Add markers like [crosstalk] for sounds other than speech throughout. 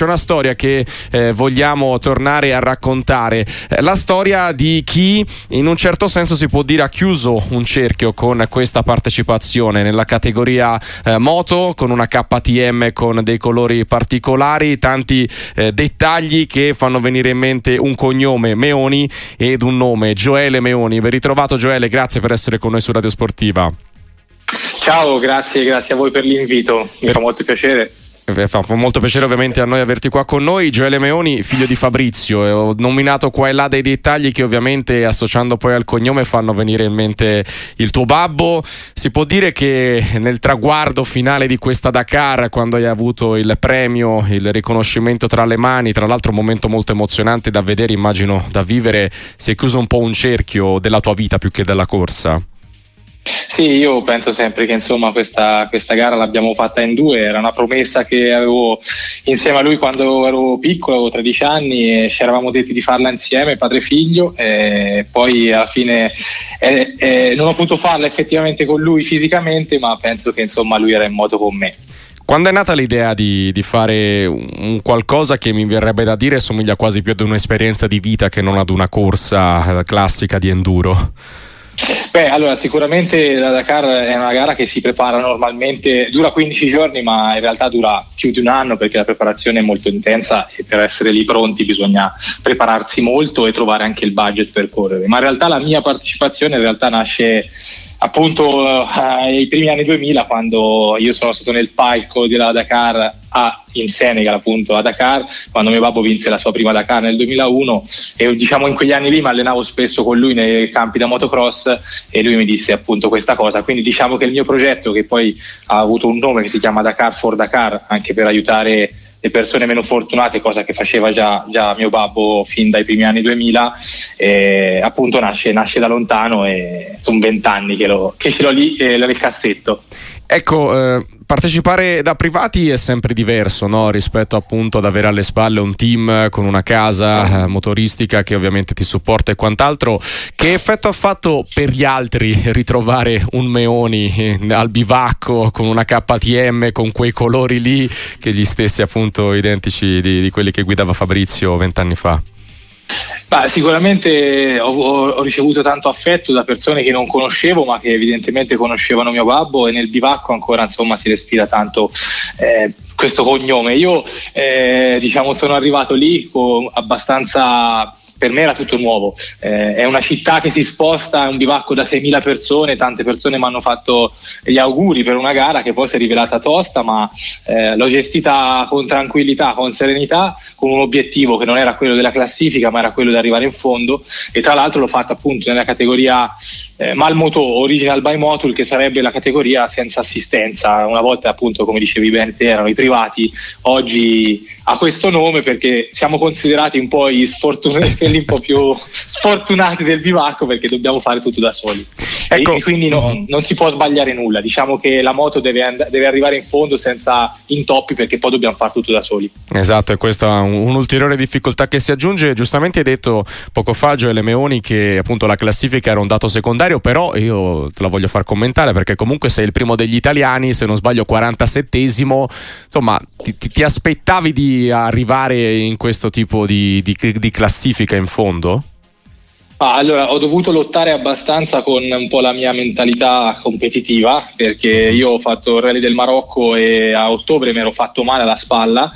c'è una storia che eh, vogliamo tornare a raccontare, eh, la storia di chi in un certo senso si può dire ha chiuso un cerchio con questa partecipazione nella categoria eh, moto con una KTM con dei colori particolari, tanti eh, dettagli che fanno venire in mente un cognome Meoni ed un nome Gioele Meoni. Ben ritrovato Gioele, grazie per essere con noi su Radio Sportiva. Ciao, grazie, grazie a voi per l'invito, mi fa molto piacere. Eh, fa molto piacere ovviamente a noi averti qua con noi. Gioele Meoni, figlio di Fabrizio, eh, ho nominato qua e là dei dettagli che ovviamente associando poi al cognome fanno venire in mente il tuo babbo. Si può dire che nel traguardo finale di questa Dakar, quando hai avuto il premio, il riconoscimento tra le mani, tra l'altro un momento molto emozionante da vedere, immagino da vivere, si è chiuso un po' un cerchio della tua vita più che della corsa. Sì, io penso sempre che insomma questa, questa, gara l'abbiamo fatta in due, era una promessa che avevo insieme a lui quando ero piccolo, avevo 13 anni e ci eravamo detti di farla insieme, padre e figlio, e poi alla fine eh, eh, non ho potuto farla effettivamente con lui fisicamente, ma penso che insomma lui era in moto con me. Quando è nata l'idea di, di, fare un qualcosa che mi verrebbe da dire somiglia quasi più ad un'esperienza di vita che non ad una corsa classica di enduro? Beh, allora sicuramente la Dakar è una gara che si prepara normalmente, dura 15 giorni, ma in realtà dura più di un anno perché la preparazione è molto intensa e per essere lì pronti bisogna prepararsi molto e trovare anche il budget per correre. Ma in realtà la mia partecipazione in realtà nasce appunto ai primi anni 2000 quando io sono stato nel palco della Dakar a, in Senegal appunto a Dakar quando mio babbo vinse la sua prima Dakar nel 2001 e diciamo in quegli anni lì mi allenavo spesso con lui nei campi da motocross e lui mi disse appunto questa cosa quindi diciamo che il mio progetto che poi ha avuto un nome che si chiama Dakar for Dakar anche per aiutare le persone meno fortunate, cosa che faceva già, già mio babbo fin dai primi anni 2000, eh, appunto nasce, nasce, da lontano e sono vent'anni che, che ce l'ho lì eh, nel cassetto. Ecco, eh, partecipare da privati è sempre diverso no? rispetto appunto ad avere alle spalle un team con una casa eh, motoristica che ovviamente ti supporta e quant'altro. Che effetto ha fatto per gli altri [laughs] ritrovare un Meoni eh, al bivacco con una KTM con quei colori lì che gli stessi appunto identici di, di quelli che guidava Fabrizio vent'anni fa? Bah, sicuramente ho, ho, ricevuto tanto affetto da persone che non conoscevo ma che evidentemente conoscevano mio babbo e nel bivacco ancora insomma si respira tanto eh, questo cognome. Io eh, diciamo sono arrivato lì con abbastanza per me era tutto nuovo. Eh, è una città che si sposta, è un bivacco da 6.000 persone, tante persone mi hanno fatto gli auguri per una gara che poi si è rivelata tosta, ma eh, l'ho gestita con tranquillità, con serenità, con un obiettivo che non era quello della classifica, ma era quello di arrivare in fondo e tra l'altro l'ho fatta appunto nella categoria eh, Malmoto Original by Motul, che sarebbe la categoria senza assistenza. Una volta appunto, come dicevi bene te, erano i privati, oggi ha questo nome perché siamo considerati un po' gli sfortunati [laughs] quelli un po' più sfortunati del bivacco perché dobbiamo fare tutto da soli. Ecco. E, quindi no, mm-hmm. non si può sbagliare nulla. Diciamo che la moto deve, and- deve, arrivare in fondo senza intoppi perché poi dobbiamo fare tutto da soli. Esatto, e questa è un- un'ulteriore difficoltà che si aggiunge. Giustamente hai detto poco fa Gioele Meoni che appunto la classifica era un dato secondario, però io te la voglio far commentare perché comunque sei il primo degli italiani, se non sbaglio 47esimo, insomma ti, ti, ti aspettavi di arrivare in questo tipo di, di, di classifica in fondo? Ah, allora, ho dovuto lottare abbastanza con un po' la mia mentalità competitiva perché io ho fatto il rally del Marocco e a ottobre mi ero fatto male alla spalla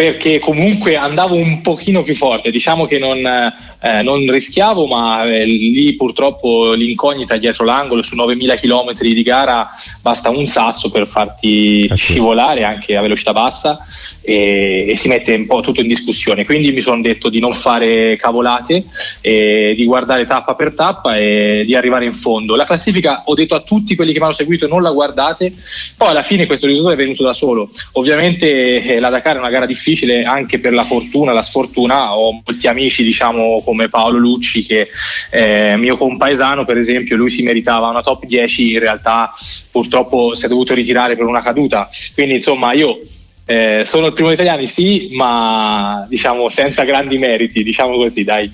perché comunque andavo un pochino più forte, diciamo che non, eh, non rischiavo, ma eh, lì purtroppo l'incognita dietro l'angolo su 9000 km di gara basta un sasso per farti sì. scivolare anche a velocità bassa e, e, si mette un po' tutto in discussione. Quindi mi sono detto di non fare cavolate, e di guardare tappa per tappa e di arrivare in fondo. La classifica ho detto a tutti quelli che mi hanno seguito non la guardate, poi alla fine questo risultato è venuto da solo. Ovviamente eh, la Dakar è una gara difficile difficile anche per la fortuna, la sfortuna. Ho molti amici, diciamo, come Paolo Lucci, che è mio compaesano, per esempio, lui si meritava una top 10, in realtà purtroppo si è dovuto ritirare per una caduta. Quindi, insomma, io eh, sono il primo italiano, sì, ma diciamo senza grandi meriti, diciamo così, dai.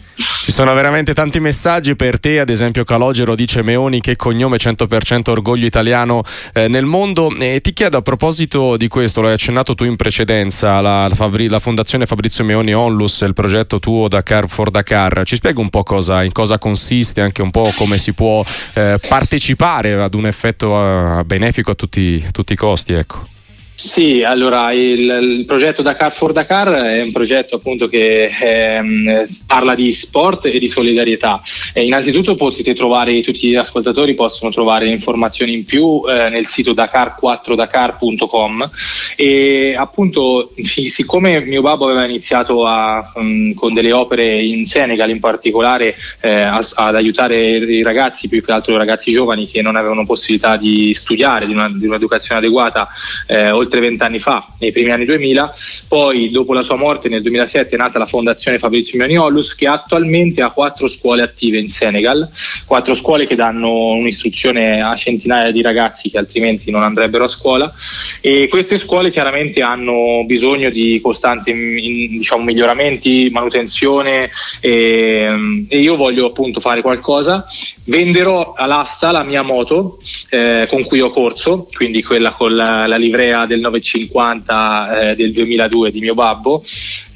Sono veramente tanti messaggi per te, ad esempio Calogero dice Meoni che cognome 100% orgoglio italiano eh, nel mondo. E ti chiedo a proposito di questo, l'hai accennato tu in precedenza, la, la, Fabri, la Fondazione Fabrizio Meoni Onlus, il progetto tuo Dakar for Dakar, ci spieghi un po' cosa, in cosa consiste, anche un po' come si può eh, partecipare ad un effetto uh, benefico a tutti, a tutti i costi, ecco. Sì, allora il, il, progetto Dakar for Dakar è un progetto appunto che ehm, parla di sport e di solidarietà. E innanzitutto potete trovare, tutti gli ascoltatori possono trovare informazioni in più eh, nel sito dakar4dakar.com e appunto [laughs] siccome mio babbo aveva iniziato a, um, con delle opere in Senegal in particolare eh, ad aiutare i ragazzi, più che altro i ragazzi giovani che non avevano possibilità di studiare, di, una, di un'educazione adeguata, eh, oltre vent'anni fa, nei primi anni 2000. Poi, dopo la sua morte nel 2007, è nata la Fondazione Fabrizio Mianiolus, che attualmente ha quattro scuole attive in Senegal, quattro scuole che danno un'istruzione a centinaia di ragazzi che altrimenti non andrebbero a scuola. E queste scuole chiaramente hanno bisogno di costanti in, diciamo, miglioramenti, manutenzione e, e, io voglio appunto fare qualcosa. Venderò all'asta la mia moto eh, con cui ho corso, quindi quella con la, la livrea del 1950 eh, del 2002 di mio babbo,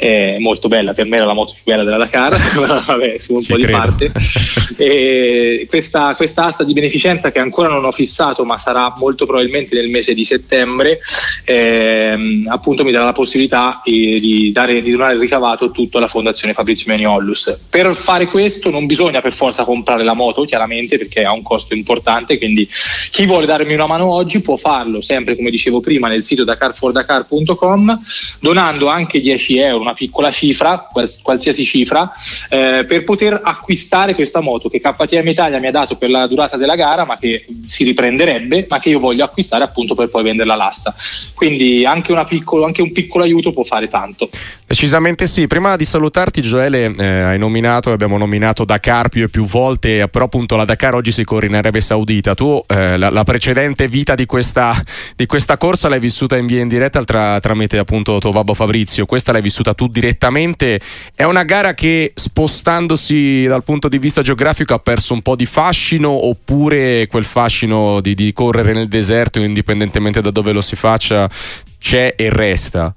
è molto bella, per me era la moto più bella della Dakar, [laughs] vabbè, su un Ci po' credo. di parte. [laughs] e questa, questa asta di beneficenza che ancora non ho fissato, ma sarà molto probabilmente nel mese di settembre, ehm, appunto mi darà la possibilità eh, di, dare, di donare il ricavato tutto alla Fondazione Fabrizio Meniolus. Per fare questo non bisogna per forza comprare la moto, chiaramente, perché ha un costo importante, quindi chi vuole darmi una mano oggi può farlo, sempre come dicevo prima, nel sito dacarfordakar.com donando anche 10 euro, una piccola cifra, qualsiasi cifra, eh, per poter acquistare questa moto che KTM Italia mi ha dato per la durata della gara, ma che si riprenderebbe, ma che io voglio acquistare appunto per poi venderla all'asta. Quindi anche, piccolo, anche un piccolo aiuto può fare tanto. Decisamente sì. Prima di salutarti, Gioele, eh, hai nominato, abbiamo nominato Dakar più e più volte, però appunto la Dakar oggi si corre in Arabia Saudita. Tu eh, la, la, precedente vita di questa, di questa corsa l'hai vissuta in via in diretta tra, tramite appunto tuo babbo Fabrizio, questa l'hai vissuta direttamente. È una gara che spostandosi dal punto di vista geografico ha perso un po' di fascino oppure quel fascino di, di correre nel deserto indipendentemente da dove lo si faccia c'è e resta?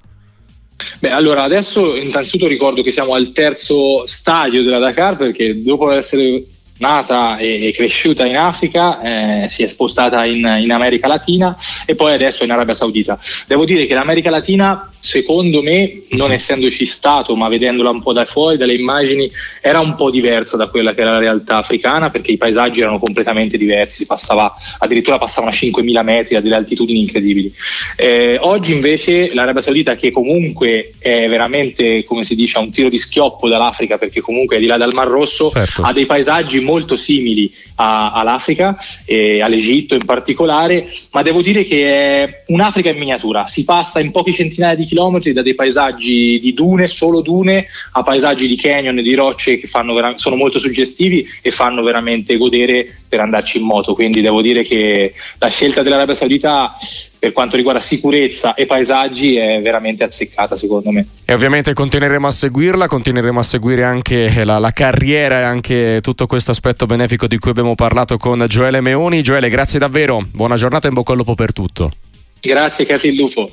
Beh, allora adesso innanzitutto ricordo che siamo al terzo stadio della Dakar perché dopo essere nata e cresciuta in Africa, eh, si è spostata in, in, America Latina e poi adesso in Arabia Saudita. Devo dire che l'America Latina secondo me, non essendoci stato, ma vedendola un po' da fuori, dalle immagini, era un po' diversa da quella che era la realtà africana, perché i paesaggi erano completamente diversi, si passava, addirittura passavano a 5.000 metri a delle altitudini incredibili. Eh, oggi invece l'Arabia Saudita, che comunque è veramente, come si dice, a un tiro di schioppo dall'Africa, perché comunque è di là dal Mar Rosso, certo. ha dei paesaggi molto simili a, all'Africa e all'Egitto in particolare, ma devo dire che è un'Africa in miniatura, si passa in pochi centinaia di chilometri da dei paesaggi di dune, solo dune, a paesaggi di canyon e di rocce che vera- sono molto suggestivi e fanno veramente godere per andarci in moto. Quindi devo dire che la scelta dell'Arabia Saudita per quanto riguarda sicurezza e paesaggi è veramente azzeccata secondo me. E ovviamente continueremo a seguirla, continueremo a seguire anche la, la carriera e anche tutto questo aspetto benefico di cui abbiamo parlato con Gioele Meoni. Gioele, grazie davvero, buona giornata e in bocca al lupo per tutto. Grazie, Cati il Lupo.